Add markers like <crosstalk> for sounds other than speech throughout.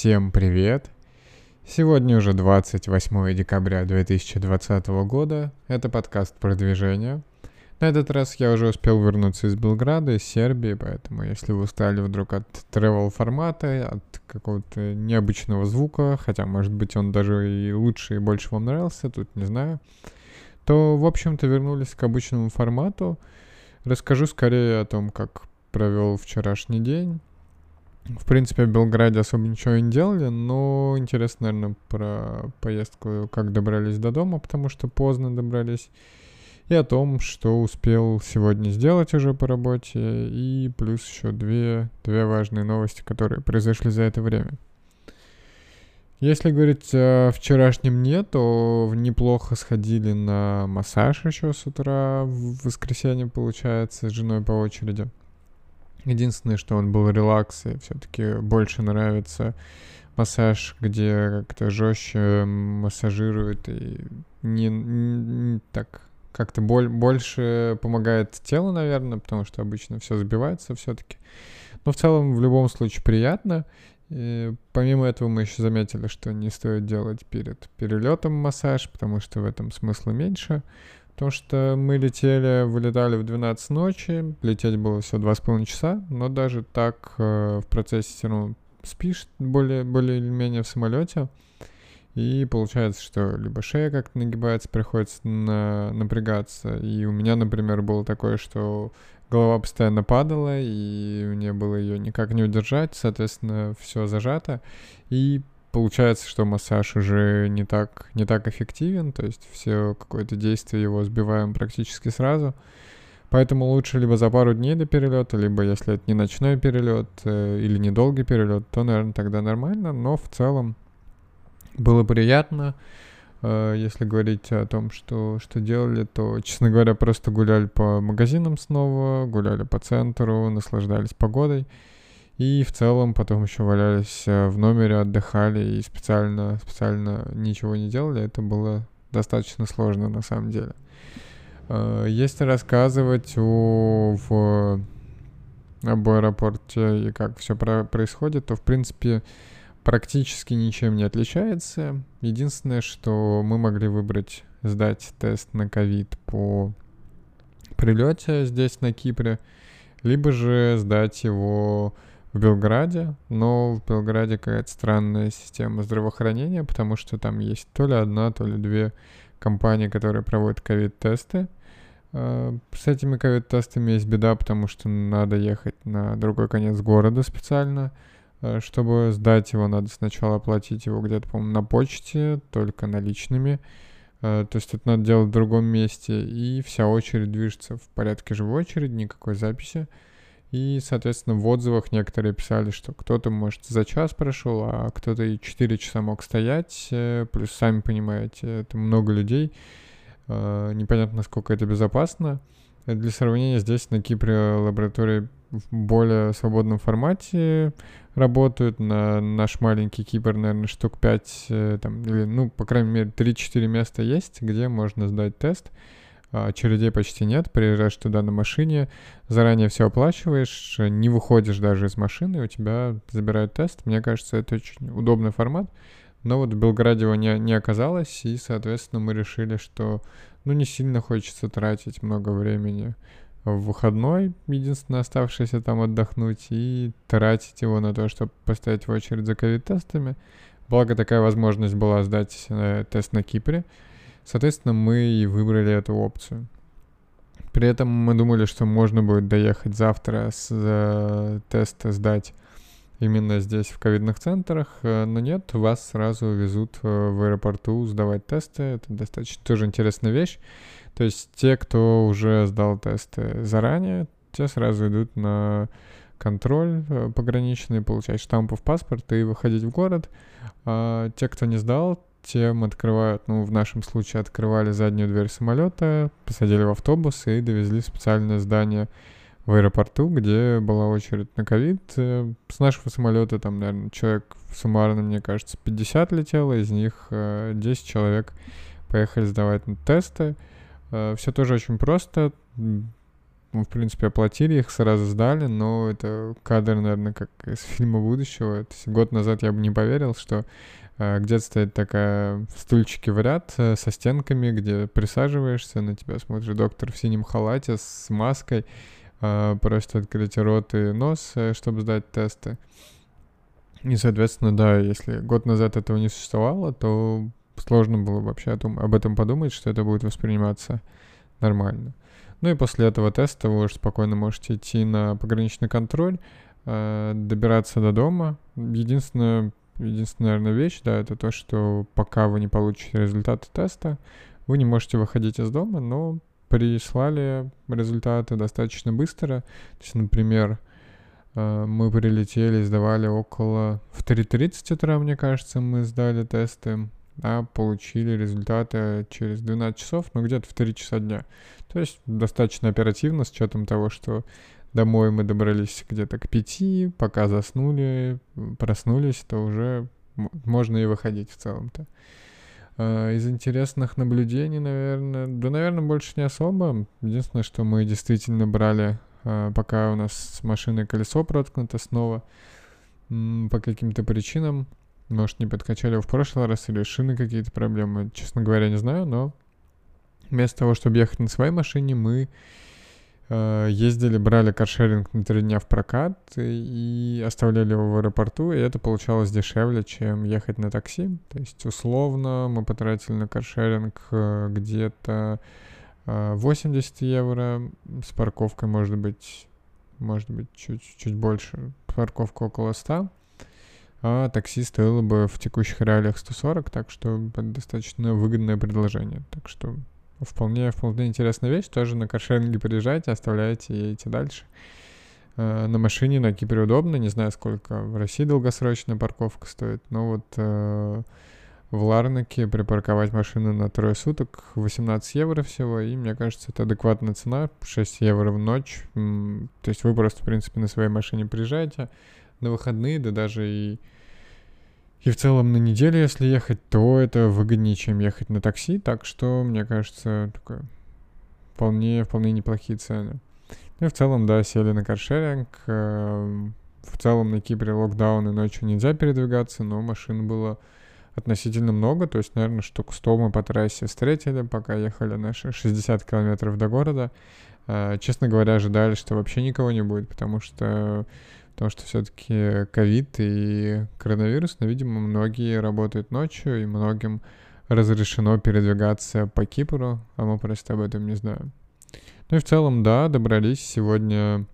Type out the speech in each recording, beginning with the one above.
Всем привет! Сегодня уже 28 декабря 2020 года. Это подкаст продвижения. На этот раз я уже успел вернуться из Белграда, из Сербии, поэтому если вы устали вдруг от travel формата, от какого-то необычного звука, хотя, может быть, он даже и лучше и больше вам нравился, тут не знаю, то, в общем-то, вернулись к обычному формату. Расскажу скорее о том, как провел вчерашний день, в принципе, в Белграде особо ничего не делали, но интересно, наверное, про поездку, как добрались до дома, потому что поздно добрались, и о том, что успел сегодня сделать уже по работе, и плюс еще две, две важные новости, которые произошли за это время. Если говорить о вчерашнем дне, то неплохо сходили на массаж еще с утра, в воскресенье, получается, с женой по очереди. Единственное, что он был релакс, и все-таки больше нравится массаж, где как-то жестче массажирует и не, не так как-то боль, больше помогает телу, наверное, потому что обычно все сбивается все-таки. Но в целом в любом случае приятно. И помимо этого мы еще заметили, что не стоит делать перед перелетом массаж, потому что в этом смысла меньше. Потому что мы летели, вылетали в 12 ночи, лететь было всего 2,5 часа, но даже так э, в процессе все равно спишь более, более или менее в самолете. И получается, что либо шея как-то нагибается, приходится на, напрягаться. И у меня, например, было такое, что голова постоянно падала, и мне было ее никак не удержать, соответственно, все зажато. И получается, что массаж уже не так, не так эффективен, то есть все какое-то действие его сбиваем практически сразу. Поэтому лучше либо за пару дней до перелета, либо если это не ночной перелет э, или недолгий перелет, то, наверное, тогда нормально. Но в целом было приятно. Э, если говорить о том, что, что делали, то, честно говоря, просто гуляли по магазинам снова, гуляли по центру, наслаждались погодой. И в целом потом еще валялись э, в номере, отдыхали и специально, специально ничего не делали. Это было достаточно сложно на самом деле. Э, если рассказывать о, в, об аэропорте и как все про происходит, то в принципе практически ничем не отличается. Единственное, что мы могли выбрать сдать тест на ковид по прилете здесь на Кипре, либо же сдать его в Белграде, но в Белграде какая-то странная система здравоохранения, потому что там есть то ли одна, то ли две компании, которые проводят ковид-тесты. А, с этими ковид-тестами есть беда, потому что надо ехать на другой конец города специально. А, чтобы сдать его, надо сначала оплатить его где-то, по-моему, на почте, только наличными. А, то есть это надо делать в другом месте, и вся очередь движется в порядке живой очереди, никакой записи. И, соответственно, в отзывах некоторые писали, что кто-то, может, за час прошел, а кто-то и 4 часа мог стоять. Э, плюс, сами понимаете, это много людей. Э, непонятно, насколько это безопасно. Для сравнения, здесь на Кипре лаборатории в более свободном формате работают. На наш маленький Кипр, наверное, штук 5, э, там, или, ну, по крайней мере, 3-4 места есть, где можно сдать тест. А, очередей почти нет, приезжаешь туда на машине, заранее все оплачиваешь, не выходишь даже из машины, у тебя забирают тест. Мне кажется, это очень удобный формат. Но вот в Белграде его не, не оказалось, и, соответственно, мы решили, что ну не сильно хочется тратить много времени в выходной, единственное оставшееся там отдохнуть, и тратить его на то, чтобы поставить в очередь за ковид-тестами. Благо такая возможность была сдать э, тест на Кипре. Соответственно, мы и выбрали эту опцию. При этом мы думали, что можно будет доехать завтра с э, теста сдать именно здесь, в ковидных центрах, э, но нет, вас сразу везут э, в аэропорту сдавать тесты. Это достаточно тоже интересная вещь. То есть те, кто уже сдал тесты заранее, те сразу идут на контроль э, пограничный, получать штампы в паспорт и выходить в город. А те, кто не сдал, тем открывают, ну, в нашем случае открывали заднюю дверь самолета, посадили в автобус и довезли в специальное здание в аэропорту, где была очередь на ковид. Э, с нашего самолета там, наверное, человек суммарно, мне кажется, 50 летело, из них 10 э, человек поехали сдавать тесты. Э, Все тоже очень просто. Мы, в принципе, оплатили их, сразу сдали, но это кадр, наверное, как из фильма будущего. То есть год назад я бы не поверил, что э, где-то стоит такая стульчики в ряд э, со стенками, где присаживаешься, на тебя смотрит доктор в синем халате с маской, э, просит открыть рот и нос, э, чтобы сдать тесты. И, соответственно, да, если год назад этого не существовало, то сложно было вообще о том, об этом подумать, что это будет восприниматься нормально. Ну и после этого теста вы уже спокойно можете идти на пограничный контроль, э, добираться до дома. Единственное, единственная, наверное, вещь, да, это то, что пока вы не получите результаты теста, вы не можете выходить из дома, но прислали результаты достаточно быстро. То есть, например, э, мы прилетели, сдавали около... В 3.30 утра, мне кажется, мы сдали тесты а получили результаты через 12 часов, ну где-то в 3 часа дня. То есть достаточно оперативно, с учетом того, что домой мы добрались где-то к 5, пока заснули, проснулись, то уже можно и выходить в целом-то. А, из интересных наблюдений, наверное, да, наверное, больше не особо. Единственное, что мы действительно брали, а, пока у нас с машиной колесо проткнуто снова, по каким-то причинам, может, не подкачали в прошлый раз или шины какие-то проблемы, честно говоря, не знаю, но вместо того, чтобы ехать на своей машине, мы э, ездили, брали каршеринг на три дня в прокат и оставляли его в аэропорту, и это получалось дешевле, чем ехать на такси. То есть, условно, мы потратили на каршеринг э, где-то э, 80 евро, с парковкой, может быть, может быть, чуть-чуть больше, парковка около 100 а такси стоило бы в текущих реалиях 140, так что достаточно выгодное предложение. Так что вполне, вполне интересная вещь. Тоже на каршеринге приезжайте, оставляете и едете дальше. А, на машине на Кипре удобно, не знаю, сколько в России долгосрочная парковка стоит, но вот э, в Ларнаке припарковать машину на трое суток 18 евро всего, и мне кажется, это адекватная цена, 6 евро в ночь. То есть вы просто, в принципе, на своей машине приезжаете, на выходные, да даже и, и в целом на неделю, если ехать, то это выгоднее, чем ехать на такси. Так что, мне кажется, такое вполне, вполне неплохие цены. Ну и в целом, да, сели на каршеринг. Эм, в целом на Кипре локдаун и ночью нельзя передвигаться, но машин было относительно много, то есть, наверное, штук 100 мы по трассе встретили, пока ехали наши 60 километров до города. Э, честно говоря, ожидали, что вообще никого не будет, потому что потому что все-таки ковид и коронавирус, но, видимо, многие работают ночью, и многим разрешено передвигаться по Кипру, а мы просто об этом не знаем. Ну и в целом, да, добрались. Сегодня,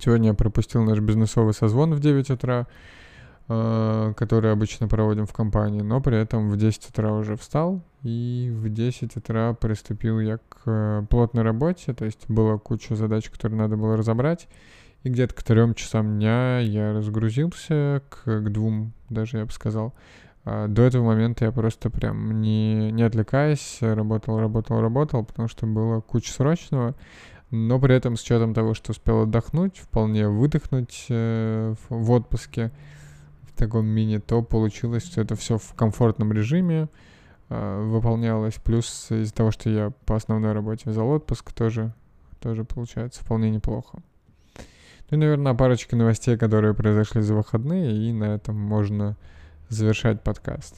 сегодня я пропустил наш бизнесовый созвон в 9 утра, э, который обычно проводим в компании, но при этом в 10 утра уже встал, и в 10 утра приступил я к э, плотной работе, то есть была куча задач, которые надо было разобрать, и где-то к трем часам дня я разгрузился, к, к двум даже, я бы сказал. А до этого момента я просто прям не, не отвлекаясь, работал, работал, работал, потому что было куча срочного. Но при этом с учетом того, что успел отдохнуть, вполне выдохнуть э, в, отпуске в таком мини, то получилось, что это все в комфортном режиме э, выполнялось. Плюс из-за того, что я по основной работе взял отпуск, тоже, тоже получается вполне неплохо. Ну и, наверное, парочка новостей, которые произошли за выходные, и на этом можно завершать подкаст.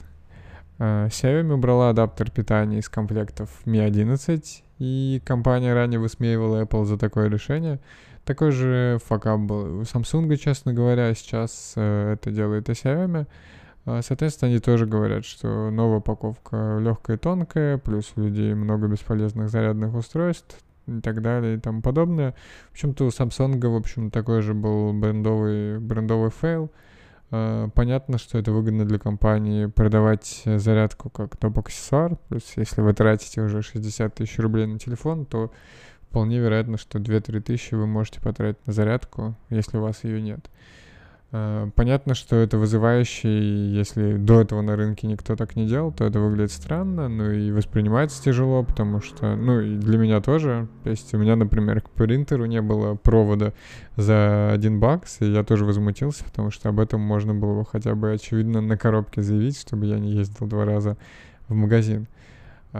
Uh, Xiaomi убрала адаптер питания из комплектов Mi 11, и компания ранее высмеивала Apple за такое решение. Такой же факап был у Samsung, честно говоря, сейчас э, это делает и Xiaomi. Э, соответственно, они тоже говорят, что новая упаковка легкая и тонкая, плюс у людей много бесполезных зарядных устройств, и так далее и тому подобное. В общем-то, у Samsung, в общем, такой же был брендовый, брендовый фейл. Э, понятно, что это выгодно для компании продавать зарядку как доп-аксессуар. Плюс, если вы тратите уже 60 тысяч рублей на телефон, то вполне вероятно, что 2-3 тысячи вы можете потратить на зарядку, если у вас ее нет. Э, понятно, что это вызывающий, если до этого на рынке никто так не делал, то это выглядит странно, ну и воспринимается тяжело, потому что, ну и для меня тоже, то есть у меня, например, к принтеру не было провода за один бакс, и я тоже возмутился, потому что об этом можно было бы хотя бы очевидно на коробке заявить, чтобы я не ездил два раза в магазин.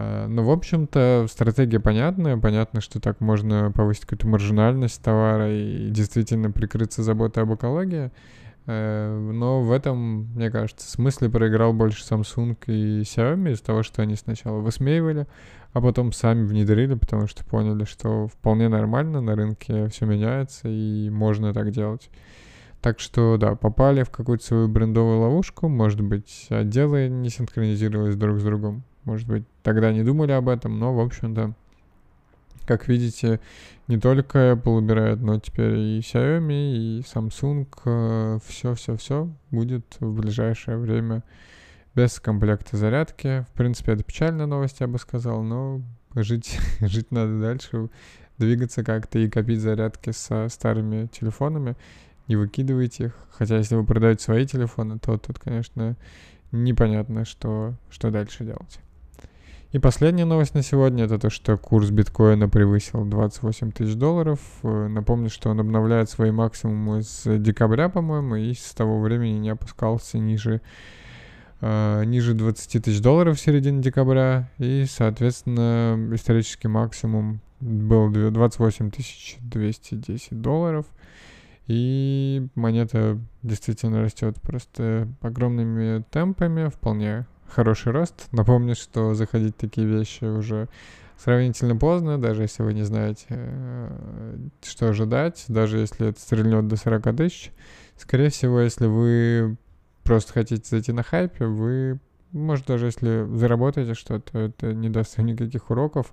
А, ну, в общем-то, стратегия понятная. Понятно, что так можно повысить какую-то маржинальность товара и действительно прикрыться заботой об экологии. Э, но в этом, мне кажется, смысле проиграл больше Samsung и Xiaomi из-за того, что они сначала высмеивали, а потом сами внедрили, потому что поняли, что вполне нормально, на рынке все меняется и можно так делать. Так что, да, попали в какую-то свою брендовую ловушку, может быть, отделы не синхронизировались друг с другом, может быть, тогда не думали об этом, но, в общем-то, как видите, не только Apple убирает, но теперь и Xiaomi, и Samsung. Все-все-все э, будет в ближайшее время без комплекта зарядки. В принципе, это печальная новость, я бы сказал, но жить, <laughs> жить надо дальше, двигаться как-то и копить зарядки со старыми телефонами. Не выкидывайте их. Хотя, если вы продаете свои телефоны, то тут, конечно, непонятно, что, что дальше делать. И последняя новость на сегодня это то, что курс биткоина превысил 28 тысяч долларов. Э, напомню, что он обновляет свои максимумы с декабря, по-моему, и с того времени не опускался ниже, э, ниже 20 тысяч долларов в середине декабря. И, соответственно, исторический максимум был 28 210 долларов. И монета действительно растет просто огромными темпами, вполне хороший рост. Напомню, что заходить в такие вещи уже сравнительно поздно, даже если вы не знаете, э, что ожидать, даже если это стрельнет до 40 тысяч. Скорее всего, если вы просто хотите зайти на хайпе, вы, может, даже если заработаете что-то, это не даст никаких уроков,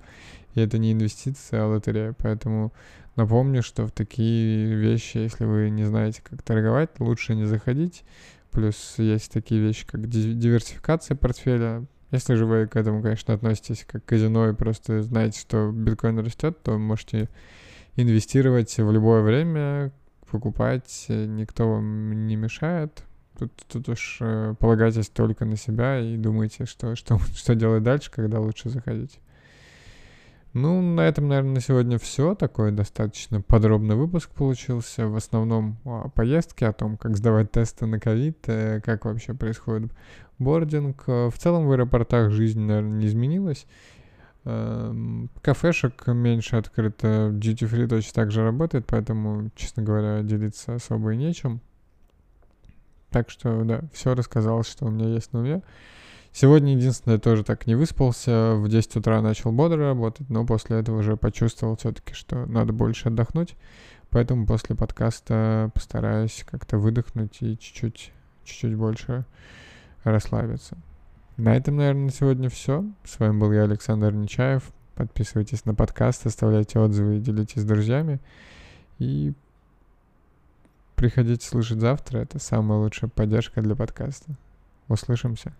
и это не инвестиция, а лотерея. Поэтому напомню, что в такие вещи, если вы не знаете, как торговать, лучше не заходить. Плюс есть такие вещи, как диверсификация портфеля. Если же вы к этому, конечно, относитесь как к казино и просто знаете, что биткоин растет, то можете инвестировать в любое время, покупать, никто вам не мешает. Тут, тут уж э, полагайтесь только на себя и думайте, что, что, <laughs> что делать дальше, когда лучше заходить. Ну, на этом, наверное, на сегодня все. Такой достаточно подробный выпуск получился. В основном о поездке, о том, как сдавать тесты на ковид, э, как вообще происходит бординг. В целом в аэропортах жизнь, наверное, не изменилась. Эм, кафешек меньше открыто, duty free точно так же работает, поэтому, честно говоря, делиться особо и нечем. Так что, да, все рассказал, что у меня есть на уме. Сегодня единственное, тоже так не выспался. В 10 утра начал бодро работать, но после этого уже почувствовал все-таки, что надо больше отдохнуть. Поэтому после подкаста постараюсь как-то выдохнуть и чуть-чуть, чуть-чуть больше расслабиться. На этом, наверное, на сегодня все. С вами был я, Александр Нечаев. Подписывайтесь на подкаст, оставляйте отзывы и делитесь с друзьями. И Приходите слушать завтра. Это самая лучшая поддержка для подкаста. Услышимся.